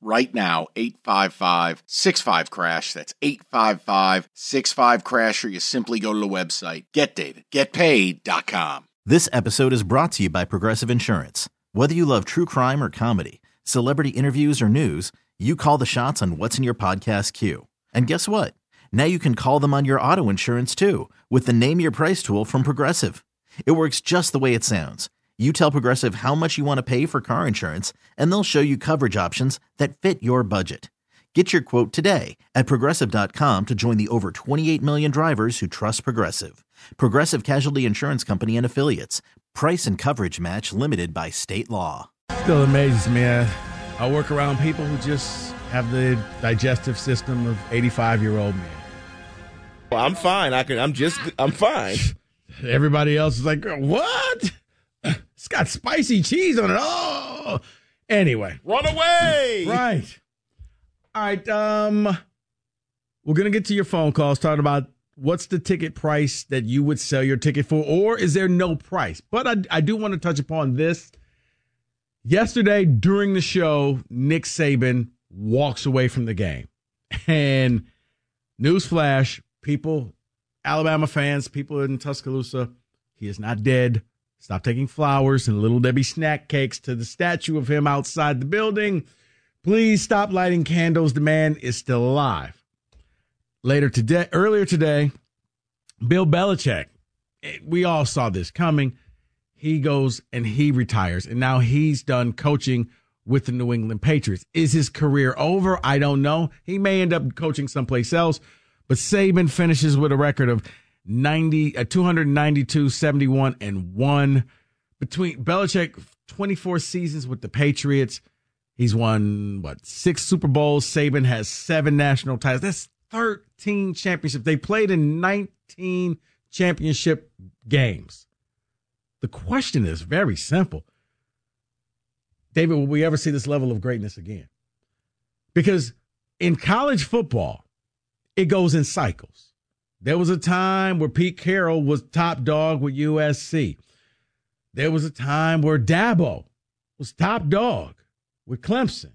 right now 855 65 crash. That's 855 65 crash or you simply go to the website. Getdavidgetpaid.com this episode is brought to you by progressive insurance. Whether you love true crime or comedy celebrity interviews or news you call the shots on what's in your podcast queue. And guess what? Now you can call them on your auto insurance too with the name your price tool from progressive. It works just the way it sounds you tell Progressive how much you want to pay for car insurance, and they'll show you coverage options that fit your budget. Get your quote today at progressive.com to join the over 28 million drivers who trust Progressive. Progressive Casualty Insurance Company and Affiliates. Price and coverage match limited by state law. Still amazes me. I, I work around people who just have the digestive system of 85 year old men. Well, I'm fine. I can. I'm just. I'm fine. Everybody else is like, what? Got spicy cheese on it. Oh, anyway, run away. Right. All right. Um, we're gonna get to your phone calls talking about what's the ticket price that you would sell your ticket for, or is there no price? But I, I do want to touch upon this. Yesterday during the show, Nick Saban walks away from the game, and newsflash, people, Alabama fans, people in Tuscaloosa, he is not dead. Stop taking flowers and little Debbie snack cakes to the statue of him outside the building. Please stop lighting candles. The man is still alive. Later today, earlier today, Bill Belichick, eh, we all saw this coming. He goes and he retires, and now he's done coaching with the New England Patriots. Is his career over? I don't know. He may end up coaching someplace else, but Saban finishes with a record of 90, uh, 292, 71, and 1. Between Belichick, 24 seasons with the Patriots. He's won, what, six Super Bowls. Saban has seven national titles. That's 13 championships. They played in 19 championship games. The question is very simple. David, will we ever see this level of greatness again? Because in college football, it goes in cycles. There was a time where Pete Carroll was top dog with USC. There was a time where Dabo was top dog with Clemson.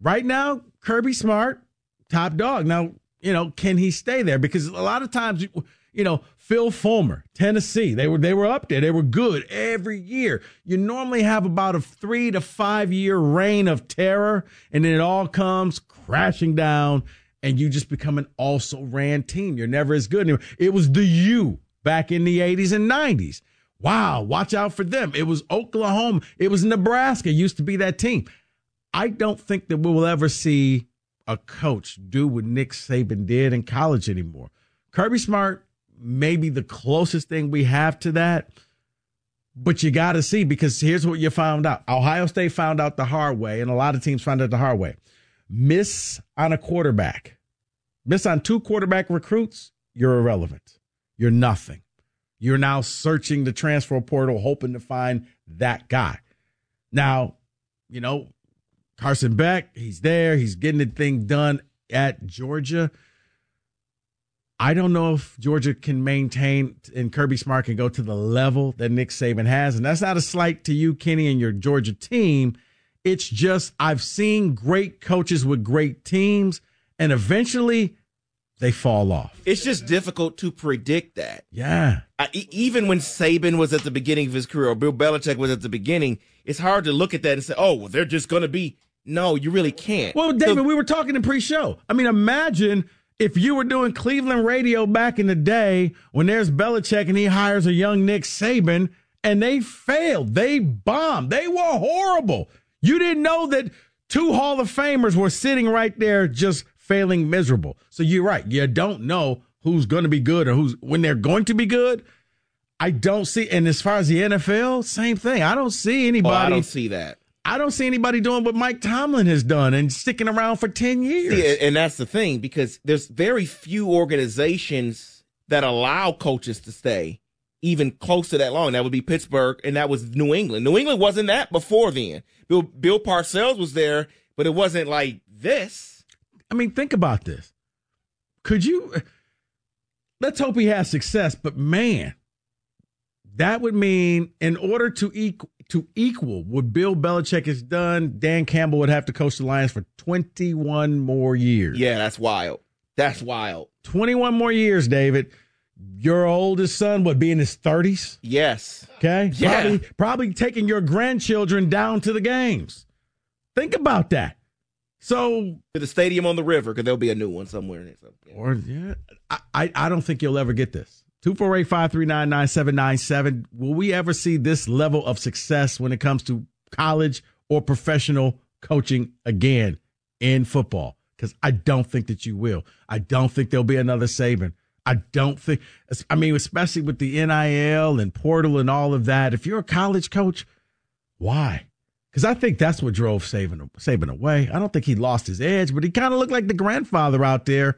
Right now, Kirby Smart, top dog. Now, you know, can he stay there? Because a lot of times, you know, Phil Fulmer, Tennessee, they were they were up there. They were good every year. You normally have about a three to five year reign of terror, and then it all comes crashing down and you just become an also ran team. You're never as good anymore. It was the U back in the 80s and 90s. Wow, watch out for them. It was Oklahoma. It was Nebraska. Used to be that team. I don't think that we will ever see a coach do what Nick Saban did in college anymore. Kirby Smart may be the closest thing we have to that, but you got to see because here's what you found out. Ohio State found out the hard way, and a lot of teams found out the hard way miss on a quarterback, miss on two quarterback recruits, you're irrelevant. You're nothing. You're now searching the transfer portal, hoping to find that guy. Now, you know, Carson Beck, he's there. He's getting the thing done at Georgia. I don't know if Georgia can maintain and Kirby Smart can go to the level that Nick Saban has. And that's not a slight to you, Kenny, and your Georgia team. It's just I've seen great coaches with great teams, and eventually they fall off. It's just difficult to predict that. Yeah. I, even when Saban was at the beginning of his career, or Bill Belichick was at the beginning, it's hard to look at that and say, "Oh, well, they're just going to be." No, you really can't. Well, David, so, we were talking in pre-show. I mean, imagine if you were doing Cleveland radio back in the day when there's Belichick and he hires a young Nick Saban and they failed. They bombed. They were horrible. You didn't know that two Hall of Famers were sitting right there just failing miserable. So you're right. You don't know who's going to be good or who's when they're going to be good. I don't see. And as far as the NFL, same thing. I don't see anybody. Oh, I don't see that. I don't see anybody doing what Mike Tomlin has done and sticking around for 10 years. See, and that's the thing because there's very few organizations that allow coaches to stay even close to that long. That would be Pittsburgh, and that was New England. New England wasn't that before then. Bill, Bill Parcells was there, but it wasn't like this. I mean, think about this. Could you? Let's hope he has success, but man, that would mean in order to equal to equal what Bill Belichick has done, Dan Campbell would have to coach the Lions for 21 more years. Yeah, that's wild. That's wild. 21 more years, David. Your oldest son would be in his 30s. Yes. Okay. Yeah. Probably, probably taking your grandchildren down to the games. Think about that. So, To the stadium on the river, because there'll be a new one somewhere. or yeah, I, I, I don't think you'll ever get this. 248 539 9797. Will we ever see this level of success when it comes to college or professional coaching again in football? Because I don't think that you will. I don't think there'll be another Saban. I don't think, I mean, especially with the NIL and portal and all of that. If you're a college coach, why? Because I think that's what drove Saban, Saban away. I don't think he lost his edge, but he kind of looked like the grandfather out there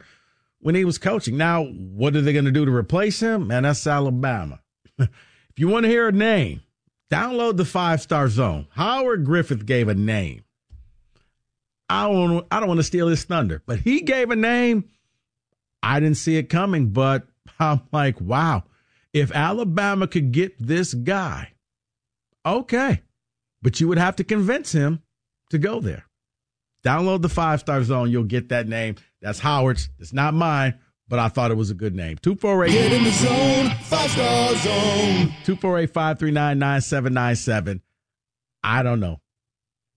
when he was coaching. Now, what are they going to do to replace him? Man, that's Alabama. if you want to hear a name, download the five star zone. Howard Griffith gave a name. I don't, I don't want to steal his thunder, but he gave a name. I didn't see it coming, but I'm like, wow, if Alabama could get this guy, okay, but you would have to convince him to go there. Download the five star zone. You'll get that name. That's Howard's. It's not mine, but I thought it was a good name. 248 Get in the zone, five star zone. 248 539 9797. I don't know.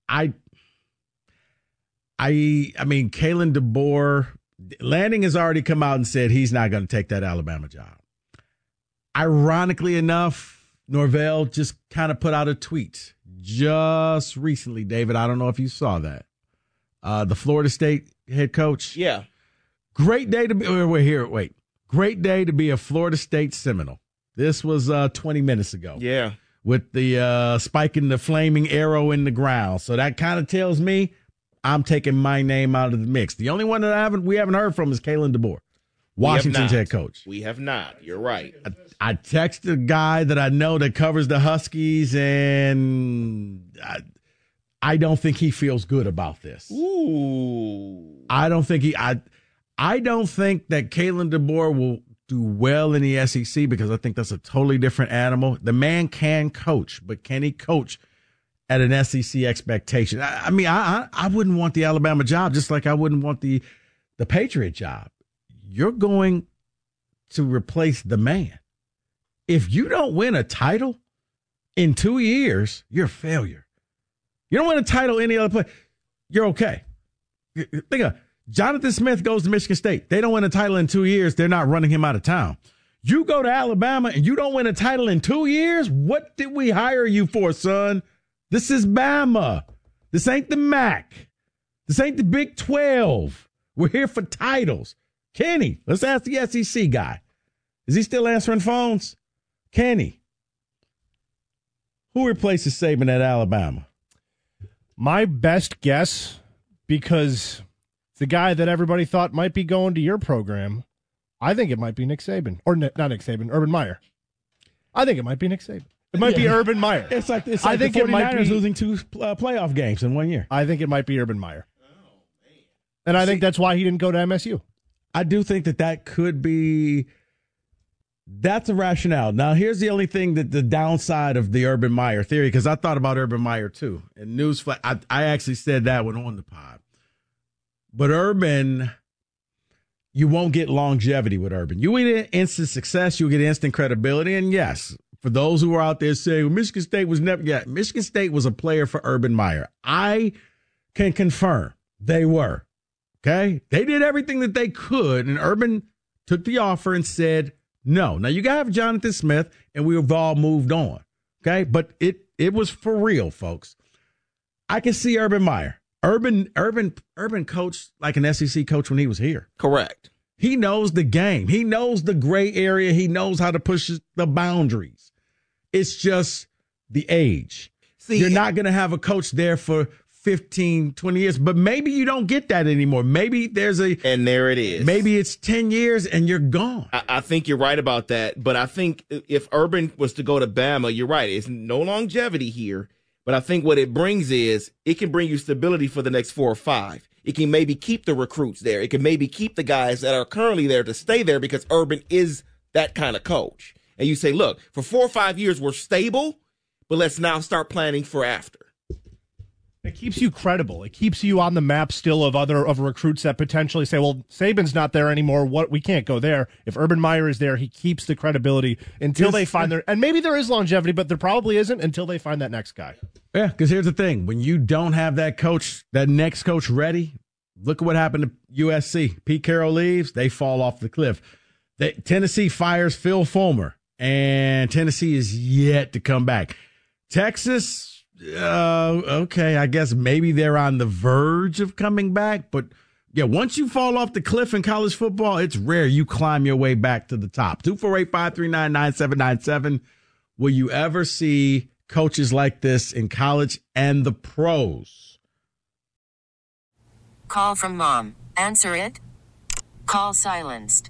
I, I, I mean, Kalen DeBoer, Lanning has already come out and said he's not going to take that Alabama job. Ironically enough, Norvell just kind of put out a tweet just recently, David. I don't know if you saw that. Uh, the Florida State head coach. Yeah. Great day to be. Wait, here, wait. Great day to be a Florida State Seminole. This was uh, 20 minutes ago Yeah. with the uh, spiking the flaming arrow in the ground. So that kind of tells me I'm taking my name out of the mix. The only one that I haven't we haven't heard from is Kalen DeBoer, Washington's head coach. We have not. You're right. I, I texted a guy that I know that covers the Huskies, and I, I don't think he feels good about this. Ooh. I don't think he. I I don't think that Kalen DeBoer will do well in the SEC because I think that's a totally different animal. The man can coach, but can he coach at an SEC expectation? I, I mean, I, I wouldn't want the Alabama job, just like I wouldn't want the the Patriot job. You're going to replace the man. If you don't win a title in two years, you're a failure. You don't win a title any other place, you're okay. Think of Jonathan Smith goes to Michigan State. They don't win a title in two years. They're not running him out of town. You go to Alabama and you don't win a title in two years. What did we hire you for, son? This is Bama. This ain't the MAC. This ain't the Big 12. We're here for titles. Kenny, let's ask the SEC guy. Is he still answering phones? Kenny, who replaces Saban at Alabama? My best guess, because the guy that everybody thought might be going to your program, I think it might be Nick Saban. Or not Nick Saban, Urban Meyer. I think it might be Nick Saban. It might be Urban Meyer. It's like it's I like think the it might be- losing two uh, playoff games in one year. I think it might be Urban Meyer. Oh, And I think that's why he didn't go to MSU. I do think that that could be. That's a rationale. Now, here's the only thing that the downside of the Urban Meyer theory, because I thought about Urban Meyer too. And newsflash, I, I actually said that one on the pod. But Urban, you won't get longevity with Urban. You get instant success, you'll get instant credibility. And yes, for those who are out there saying well, Michigan State was never, yeah, Michigan State was a player for Urban Meyer. I can confirm they were. Okay. They did everything that they could, and Urban took the offer and said no. Now you gotta have Jonathan Smith, and we've all moved on. Okay. But it it was for real, folks. I can see Urban Meyer. Urban Urban Urban coached like an SEC coach when he was here. Correct. He knows the game. He knows the gray area. He knows how to push the boundaries. It's just the age. See, You're not going to have a coach there for 15, 20 years. But maybe you don't get that anymore. Maybe there's a And there it is. maybe it's 10 years and you're gone. I, I think you're right about that. But I think if Urban was to go to Bama, you're right. It's no longevity here. But I think what it brings is it can bring you stability for the next four or five. It can maybe keep the recruits there. It can maybe keep the guys that are currently there to stay there because Urban is that kind of coach. And you say, look, for four or five years, we're stable, but let's now start planning for after. It keeps you credible. It keeps you on the map still of other of recruits that potentially say, "Well, Saban's not there anymore. What we can't go there." If Urban Meyer is there, he keeps the credibility until they find their. And maybe there is longevity, but there probably isn't until they find that next guy. Yeah, because here's the thing: when you don't have that coach, that next coach ready, look at what happened to USC. Pete Carroll leaves; they fall off the cliff. They, Tennessee fires Phil Fulmer, and Tennessee is yet to come back. Texas, uh, okay, I guess maybe they're on the verge of coming back, but yeah, once you fall off the cliff in college football, it's rare you climb your way back to the top. 248 539 9797. Will you ever see coaches like this in college and the pros? Call from mom. Answer it. Call silenced.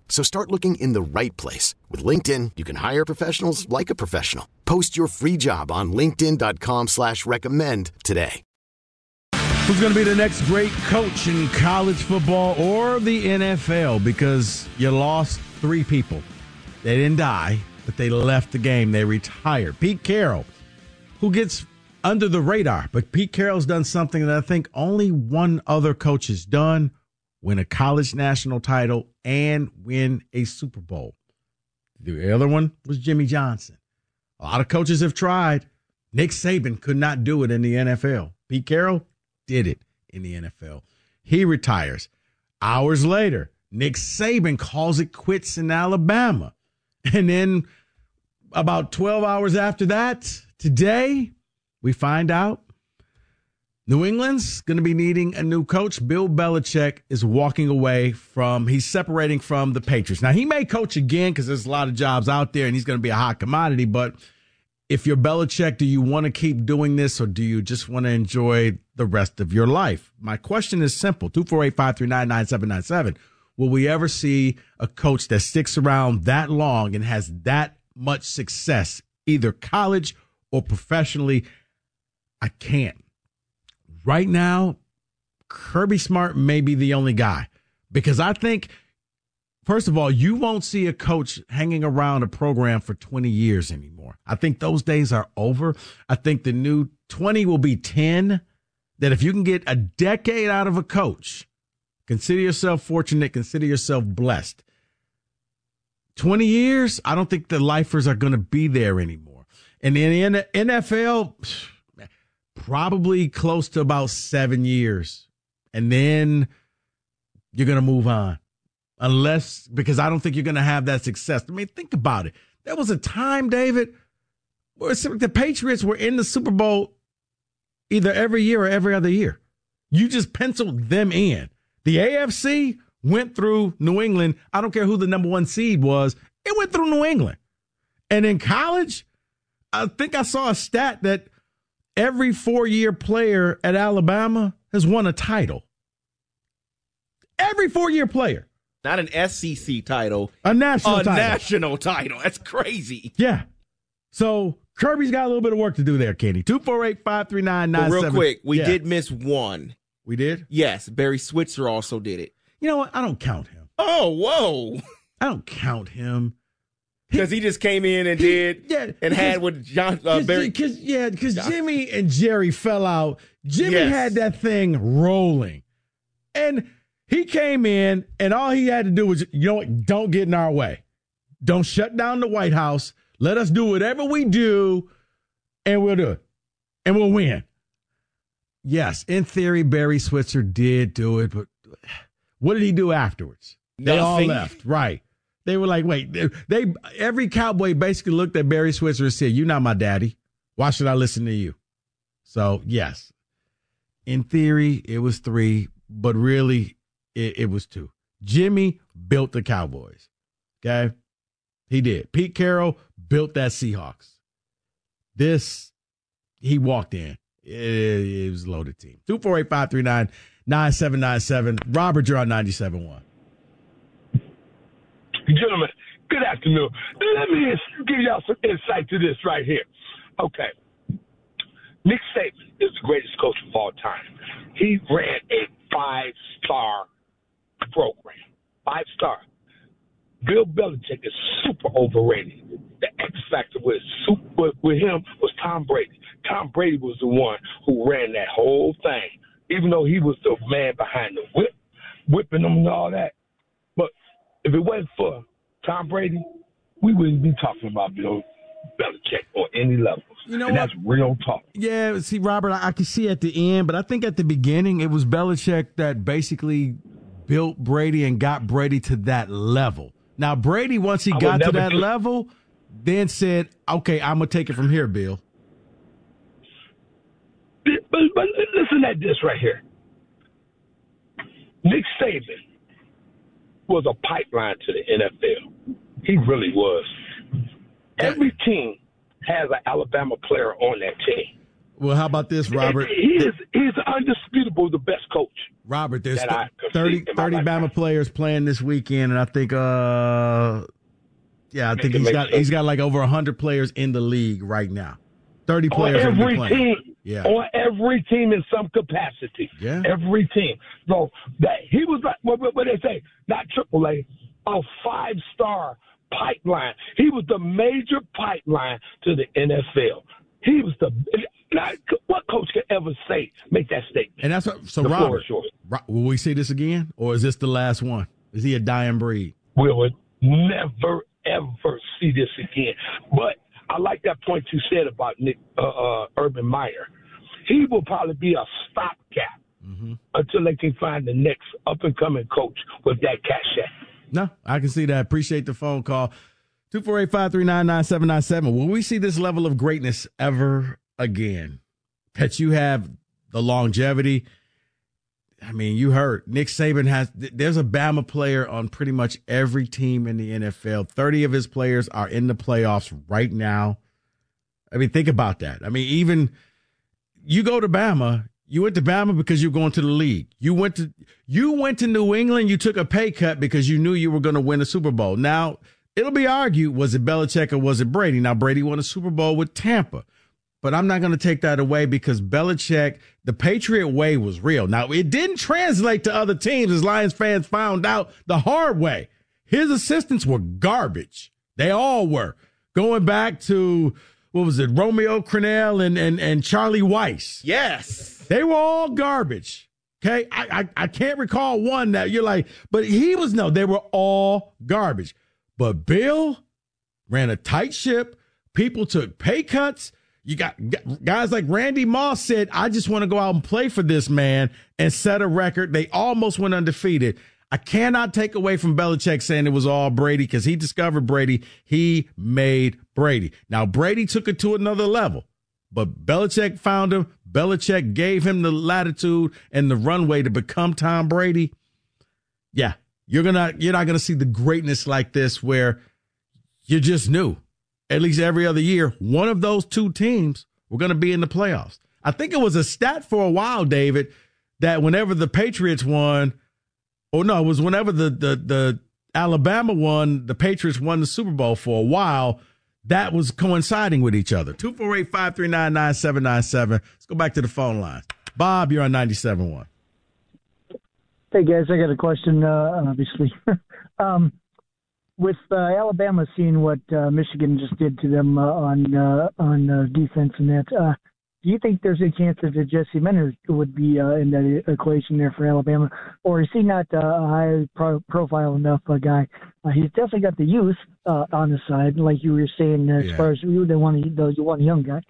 So start looking in the right place. With LinkedIn, you can hire professionals like a professional. Post your free job on linkedin.com slash recommend today. Who's going to be the next great coach in college football or the NFL? Because you lost three people. They didn't die, but they left the game. They retired. Pete Carroll, who gets under the radar, but Pete Carroll's done something that I think only one other coach has done win a college national title and win a Super Bowl. The other one was Jimmy Johnson. A lot of coaches have tried. Nick Saban could not do it in the NFL. Pete Carroll did it in the NFL. He retires. Hours later, Nick Saban calls it quits in Alabama. And then about 12 hours after that, today, we find out New England's going to be needing a new coach. Bill Belichick is walking away from, he's separating from the Patriots. Now, he may coach again because there's a lot of jobs out there and he's going to be a hot commodity. But if you're Belichick, do you want to keep doing this or do you just want to enjoy the rest of your life? My question is simple 248 539 9797. Will we ever see a coach that sticks around that long and has that much success, either college or professionally? I can't. Right now, Kirby Smart may be the only guy because I think, first of all, you won't see a coach hanging around a program for 20 years anymore. I think those days are over. I think the new 20 will be 10. That if you can get a decade out of a coach, consider yourself fortunate, consider yourself blessed. 20 years, I don't think the lifers are going to be there anymore. And in the NFL, probably close to about seven years. And then you're going to move on. Unless, because I don't think you're going to have that success. I mean, think about it. There was a time, David, where the Patriots were in the Super Bowl either every year or every other year. You just penciled them in. The AFC went through New England. I don't care who the number one seed was, it went through New England. And in college, I think I saw a stat that every four year player at Alabama has won a title. Every four year player. Not an SEC title, a national a title. national title. That's crazy. Yeah. So Kirby's got a little bit of work to do there, Kenny. 248 539 real quick, we did miss one. We did? Yes, Barry Switzer also did it. You know what? I don't count him. Oh, whoa. I don't count him. Because he, just came in and did yeah, and had with John uh, Barry. Cause, yeah, because Jimmy and Jerry fell out. Jimmy Yes. had that thing rolling. And he came in, and all he had to do was, you know what? Don't get in our way. Don't shut down the White House. Let us do whatever we do, and we'll do it. And we'll win. Yes, in theory, Barry Switzer did do it, but what did he do afterwards? They all left. Right. They were like, wait, they, they every cowboy basically looked at Barry Switzer and said, You're not my daddy. Why should I listen to you? So, yes, in theory, it was three, but really, it, it was two. Jimmy built the Cowboys. Okay. He did. Pete Carroll built that Seahawks. This, he walked in. It, it was a loaded team. 248 539 9797. Robert, you're on 97 1. Gentlemen, good afternoon. Let me give y'all some insight to this right here. Okay. Nick Saban is the greatest coach of all time. He ran a five star program. Five star. Bill Belichick is super overrated. The X factor with with him was Tom Brady. Tom Brady was the one who ran that whole thing, even though he was the man behind the whip, whipping them and all that. If it wasn't for Tom Brady, we wouldn't be talking about Bill Belichick or any level. You know and what? that's real talk. Yeah, see, Robert, I, I can see at the end, but I think at the beginning it was Belichick that basically built Brady and got Brady to that level. Now, Brady, once he I got to that do- level, then said, okay, I'm going to take it from here, Bill. But, but listen at this right here. Nick Saban was a pipeline to the NFL. He really was. Every team has an Alabama player on that team. Well, how about this, Robert? He is he's undisputable the best coach. Robert, there's that 30, see in my 30. Bama players playing this weekend, and I think, uh, yeah, I think he's got sense. he's got like over 100 players in the league right now. 30 players be every playing. team. Yeah. On every team in some capacity. Yeah. Every team. So that he was like what, what, they say, not triple A, a five star pipeline. He was the major pipeline to the NFL. He was the not, what coach could ever say make that statement. And that's what, so The Robert, is will we see this again, or is this the last one? Is he a dying breed? We would never ever see this again. But I like that point you said about Nick uh, uh, Urban Meyer. He will probably be a stopgap Mm-hmm. until they can find the next up and coming coach with that cachet. No, I can see that. Appreciate the phone call. 248-539-9797. Will we see this level of greatness ever again? That you have the longevity. I mean, you heard Nick Saban has there's a Bama player on pretty much every team in the NFL. 30 of his players are in the playoffs right now. I mean, think about that. I mean, even you go to Bama, you went to Bama because you're going to the league. You went to you went to New England, you took a pay cut because you knew you were going to win a Super Bowl. Now, it'll be argued, was it Belichick or was it Brady? Now, Brady won a Super Bowl with Tampa. But I'm not going to take that away because Belichick, the Patriot way was real. Now, it didn't translate to other teams as Lions fans found out the hard way. His assistants were garbage. They all were. Going back to, what was it, Romeo Crennel and, and, and Charlie Weis. Yes. They were all garbage. Okay. I, I, I can't recall one that you're like, but he was no, they were all garbage. But Bill ran a tight ship. People took pay cuts. You got guys like Randy Moss said, I just want to go out and play for this man and set a record. They almost went undefeated. I cannot take away from Belichick saying it was all Brady because he discovered Brady. He made Brady. Now, Brady took it to another level, but Belichick found him. Belichick gave him the latitude and the runway to become Tom Brady. Yeah, you're gonna you're not gonna see the greatness like this where you're just knew at least every other year one of those two teams we're going to be in the playoffs. I think it was a stat for a while, David, that whenever the Patriots won, or no, it was whenever the the the Alabama won, the Patriots won the Super Bowl for a while. That was coinciding with each other. 248 539 9797. Let's go back to the phone line. Bob, you're on 97.1. Hey guys, I got a question. Uh, obviously, um, with uh, Alabama seeing what uh, Michigan just did to them uh, on uh, on uh, defense and that, uh, do you think there's a chance that Jesse Minter would be uh, in that equation there for Alabama, or is he not uh, a high pro- profile enough uh, guy? Uh, he's definitely got the youth uh, on the side, like you were saying, as Yeah. far as you they want the you want a young guy,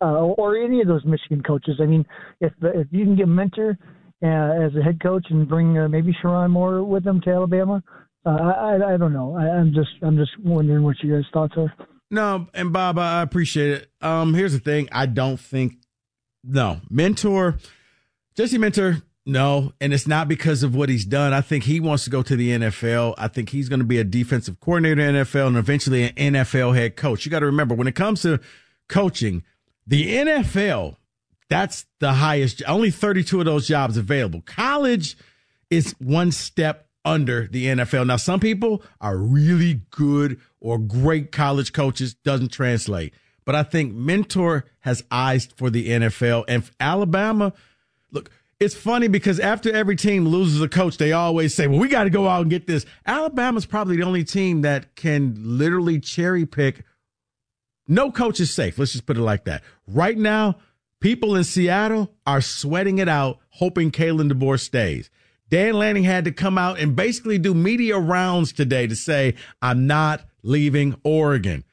uh, or any of those Michigan coaches. I mean, if if you can get Minter uh, as a head coach and bring uh, maybe Sherrone Moore with them to Alabama, uh, I, I don't know. I, I'm just I'm just wondering what you guys' thoughts are. No, and Bob, I appreciate it. Um, here's the thing: I don't think no Minter, Jesse Minter. No, and it's not because of what he's done. I think he wants to go to the NFL. I think he's going to be a defensive coordinator in the NFL and eventually an NFL head coach. You got to remember when it comes to coaching, the NFL, that's the highest. Only 32 of those jobs available. College is one step under the NFL. Now, some people are really good or great college coaches, doesn't translate. But I think Minter has eyes for the NFL. And Alabama, look, it's funny because after every team loses a coach, they always say, well, we got to go out and get this. Alabama's probably the only team that can literally cherry pick. No coach is safe. Let's just put it like that. Right now, people in Seattle are sweating it out, hoping Kalen DeBoer stays. Dan Lanning had to come out and basically do media rounds today to say, I'm not leaving Oregon.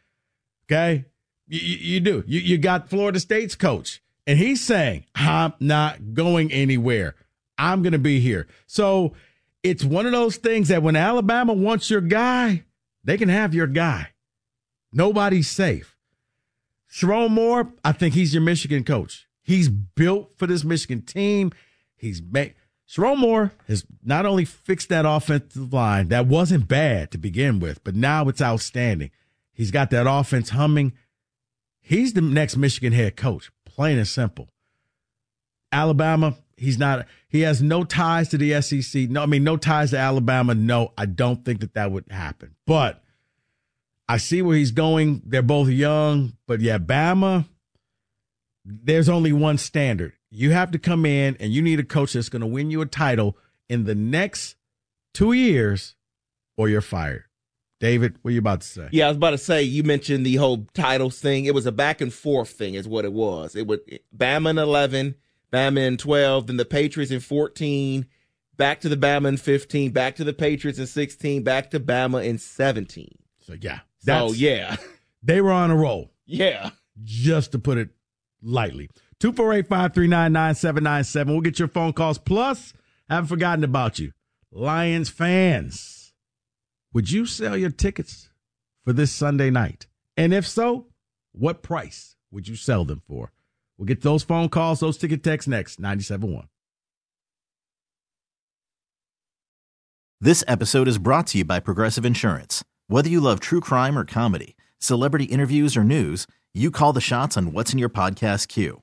Okay. You, you, you do. You, you got Florida State's coach, and he's saying, I'm not going anywhere. I'm going to be here. So it's one of those things that when Alabama wants your guy, they can have your guy. Nobody's safe. Sherrone Moore, I think he's your Michigan coach. He's built for this Michigan team. He's made Sherrone Moore has not only fixed that offensive line that wasn't bad to begin with, but now it's outstanding. He's got that offense humming. He's the next Michigan head coach, plain and simple. Alabama, he's not. He has no ties to the SEC. No, I mean no ties to Alabama. No, I don't think that that would happen. But I see where he's going. They're both young, but yeah, Bama. There's only one standard. You have to come in and you need a coach that's going to win you a title in the next two years, or you're fired. David, what are you about to say? Yeah, I was about to say you mentioned the whole titles thing. It was a back and forth thing, is what it was. It would Bama in eleven, Bama in twelve, then the Patriots in fourteen, back to the Bama in fifteen, back to the Patriots in sixteen, back to Bama in seventeen. So yeah, So yeah, they were on a roll. yeah. just to put it lightly. 248 539 9797. We'll get your phone calls. Plus, I haven't forgotten about you. Lions fans, would you sell your tickets for this Sunday night? And if so, what price would you sell them for? We'll get those phone calls, those ticket texts next. 97.1. This episode is brought to you by Progressive Insurance. Whether you love true crime or comedy, celebrity interviews or news, you call the shots on what's in your podcast queue.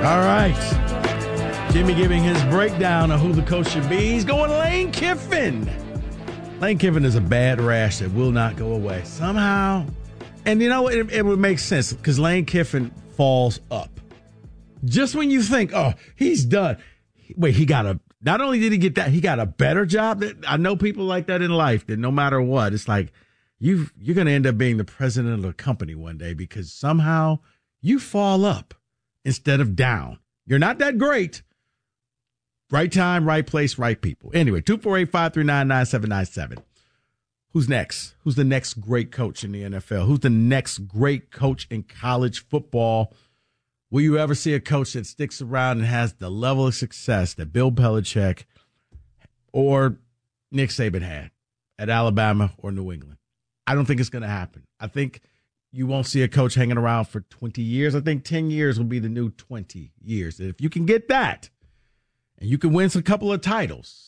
All right. Jimmy giving his breakdown of who the coach should be. He's going Lane Kiffin. Lane Kiffin is a bad rash that will not go away. Somehow, and you know, it, it would make sense because Lane Kiffin falls up. Just when you think, oh, he's done. Wait, he got a, not only did he get that, he got a better job. That I know people like that in life that no matter what, it's like, you you're going to end up being the president of the company one day because somehow you fall up instead of down. You're not that great. Right time, right place, right people. Anyway, 248-539-9797. Who's next? Who's the next great coach in the NFL? Who's the next great coach in college football? Will you ever see a coach that sticks around and has the level of success that Bill Belichick or Nick Saban had at Alabama or New England? I don't think it's going to happen. I think you won't see a coach hanging around for 20 years. I think 10 years will be the new 20 years. If you can get that and you can win some couple of titles,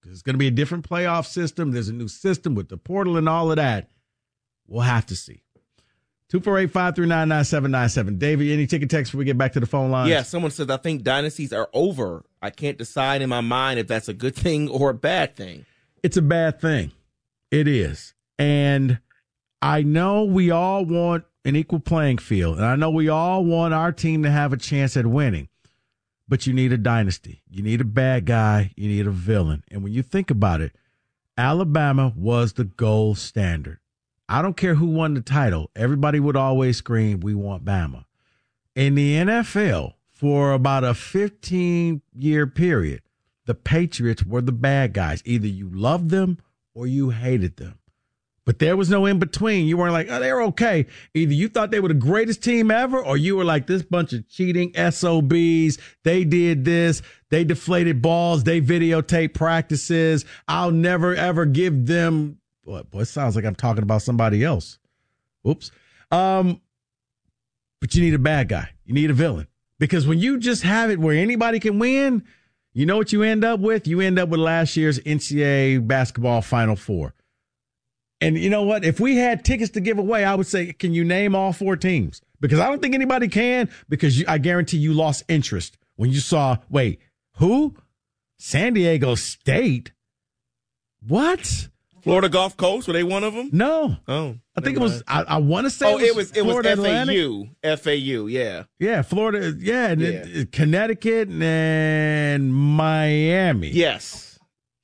because it's going to be a different playoff system. There's a new system with the portal and all of that. We'll have to see. 248-539-9797. David, any ticket text before we get back to the phone line? Yeah, someone says, I think dynasties are over. I can't decide in my mind if that's a good thing or a bad thing. It's a bad thing. It is. And I know we all want an equal playing field. And I know we all want our team to have a chance at winning. But you need a dynasty. You need a bad guy. You need a villain. And when you think about it, Alabama was the gold standard. I don't care who won the title. Everybody would always scream, We want Bama. In the NFL, for about a 15 year period, the Patriots were the bad guys. Either you loved them or you hated them. But there was no in between. You weren't like, oh, they're okay. Either you thought they were the greatest team ever, or you were like this bunch of cheating SOBs. They did this. They deflated balls. They videotape practices. I'll never ever give them. What? Boy, it sounds like I'm talking about somebody else. Oops. Um, but you need a bad guy. You need a villain because when you just have it where anybody can win, you know what you end up with? You end up with last year's NCAA basketball Final Four and you know what? If we had tickets to give away, I would say, can you name all four teams? Because I don't think anybody can, because you, I guarantee you lost interest when you saw, wait, who? San Diego State? What? Florida Gulf Coast, were they one of them? No. Oh. I think it was, I, I want to say oh, it was, it was, Florida FAU. Atlantic. FAU, yeah. Yeah, Florida, yeah, and it- Yeah. it- Connecticut and Miami. Yes.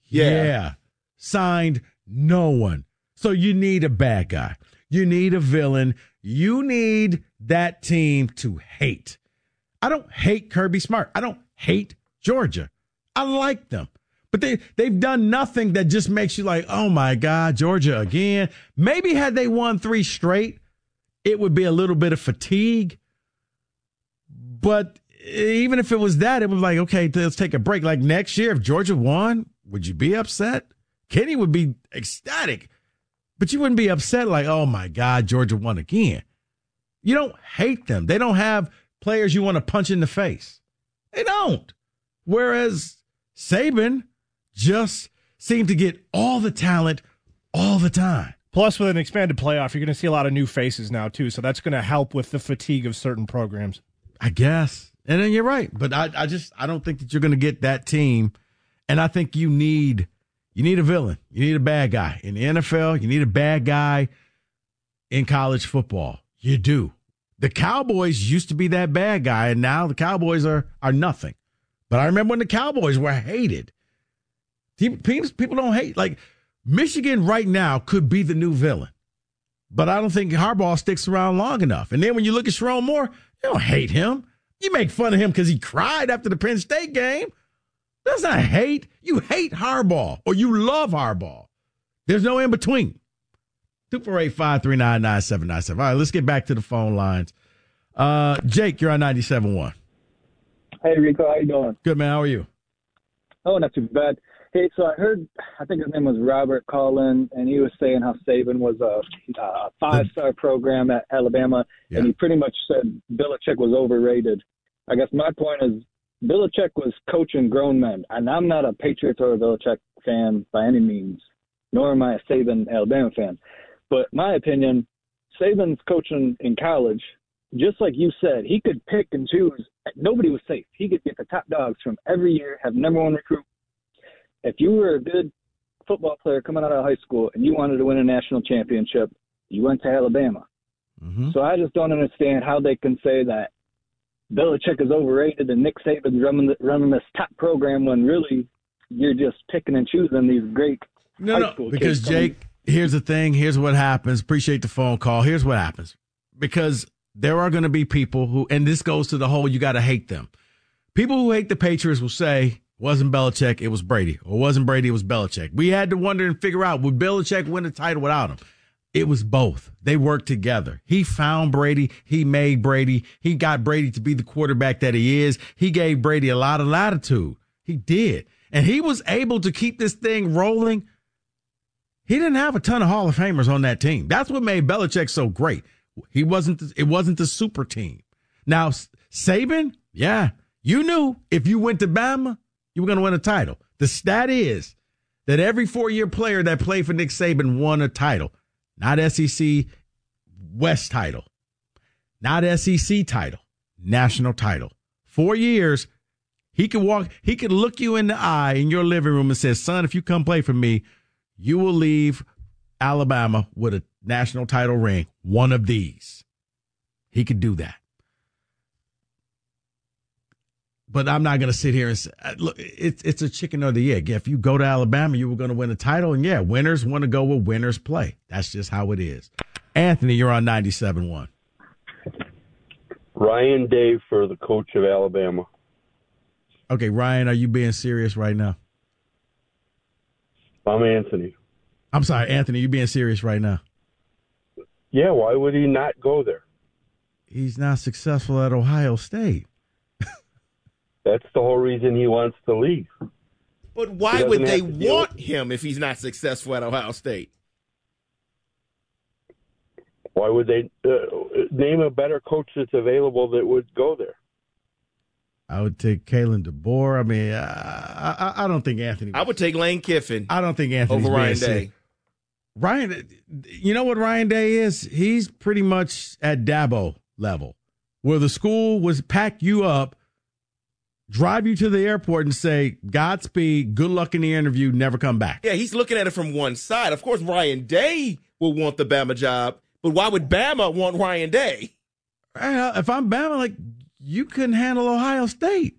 Yeah. Yeah. Signed no one. So you need a bad guy. You need a villain. You need that team to hate. I don't hate Kirby Smart. I don't hate Georgia. I like them. But they they've done nothing that just makes you like, "Oh my god, Georgia again." Maybe had they won 3 straight, it would be a little bit of fatigue. But even if it was that, it was like, okay, let's take a break. Like next year, if Georgia won, would you be upset? Kenny would be ecstatic, but you wouldn't be upset like, oh my God, Georgia won again. You don't hate them. They don't have players you want to punch in the face. They don't. Whereas Saban just seemed to get all the talent all the time. Plus, with an expanded playoff, you're going to see a lot of new faces now too, so that's going to help with the fatigue of certain programs. I guess. And then you're right. But I, I just I don't think that you're gonna get that team. And I think you need you need a villain. You need a bad guy. In the NFL, you need a bad guy in college football. You do. The Cowboys used to be that bad guy, and now the Cowboys are are nothing. But I remember when the Cowboys were hated. People don't hate like Michigan right now could be the new villain. But I don't think Harbaugh sticks around long enough. And then when you look at Sherrone Moore, you don't hate him. You make fun of him because he cried after the Penn State game. That's not hate. You hate Harbaugh or you love Harbaugh. There's no in between. 248-539-9797. All right, let's get back to the phone lines. Uh, Jake, you're on 97.1. Hey Rico, how you doing? Good man. How are you? Oh, not too bad. Hey, so I heard, I think his name was Robert Collin, and he was saying how Saban was a, a five-star program at Alabama, and he pretty much said Belichick was overrated. I guess my point is Belichick was coaching grown men, and I'm not a Patriots or a Belichick fan by any means, nor am I a Saban Alabama fan. But my opinion, Saban's coaching in college, just like you said, he could pick and choose. Nobody was safe. He could get the top dogs from every year, have number one recruit. If you were a good football player coming out of high school and you wanted to win a national championship, you went to Alabama. Mm-hmm. So I just don't understand how they can say that Belichick is overrated and Nick Saban's running, running this top program when really you're just picking and choosing these great No, high no, because kids Jake, here's the thing. Here's what happens. Appreciate the phone call. Here's what happens. Because there are going to be people who, and this goes to the whole, you got to hate them. People who hate the Patriots will say, wasn't Belichick, it was Brady. Or wasn't Brady, it was Belichick. We had to wonder and figure out, would Belichick win the title without him? It was both. They worked together. He found Brady. He made Brady. He got Brady to be the quarterback that he is. He gave Brady a lot of latitude. He did. And he was able to keep this thing rolling. He didn't have a ton of Hall of Famers on that team. That's what made Belichick so great. He wasn't, it wasn't the super team. Now, Saban, yeah, you knew if you went to Bama, you were going to win a title. The stat is that every four year player that played for Nick Saban won a title, not SEC West title, not SEC title, national title. Four years, he could walk, he could look you in the eye in your living room and say, son, if you come play for me, you will leave Alabama with a national title ring, one of these. He could do that. But I'm not going to sit here and say, uh, look, it's, it's a chicken or the egg. If you go to Alabama, you were going to win a title. And yeah, winners want to go where winners play. That's just how it is. Anthony, you're on 97.1. Ryan Day for the coach of Alabama. Okay, Ryan, are you being serious right now? I'm Anthony. I'm sorry, Anthony, you being serious right now? Yeah, why would he not go there? He's not successful at Ohio State. That's the whole reason he wants to leave. But why would they to deal want him if he's not successful at Ohio State? Why would they uh, name a better coach that's available that would go there? I would take Kalen DeBoer. I mean, uh, I, I don't think Anthony. I would take Lane Kiffin. I don't think Anthony over being Ryan serious. Day. Ryan, you know what Ryan Day is? He's pretty much at Dabo level, where the school was pack you up, drive you to the airport, and say, "Godspeed, good luck in the interview, never come back." Yeah, he's looking at it from one side. Of course, Ryan Day will want the Bama job, but why would Bama want Ryan Day? If I'm Bama, like you couldn't handle Ohio State.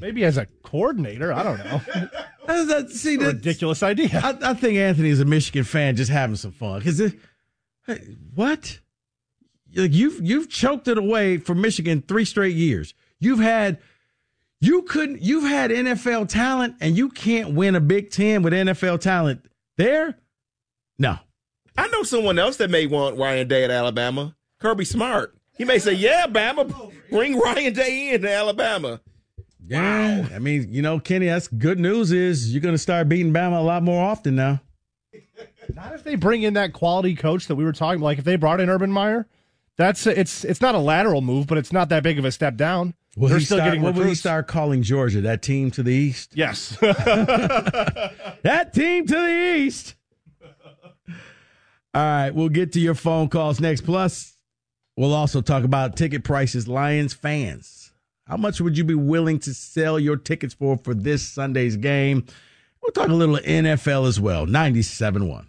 Maybe as a coordinator, I don't know. That's, that, see, that's, ridiculous idea. I, I think Anthony's a Michigan fan, just having some fun. Because hey, what? Like you've you've choked it away for Michigan three straight years. You've had you couldn't you've had NFL talent and you can't win a Big Ten with NFL talent there. No, I know someone else that may want Ryan Day at Alabama. Kirby Smart. He may say, "Yeah, Bama, bring Ryan Day in to Alabama." yeah. I mean, you know, Kenny, that's good news. Is you're going to start beating Bama a lot more often now. Not if they bring in that quality coach that we were talking. About. Like if they brought in Urban Meyer, that's it's it's not a lateral move, but it's not that big of a step down. Will They're he still start, getting what will he start calling Georgia? That team to the east. Yes. that team to the east. All right, we'll get to your phone calls next. Plus, we'll also talk about ticket prices. Lions fans, how much would you be willing to sell your tickets for for this Sunday's game? We'll talk a little NFL as well. 97.1.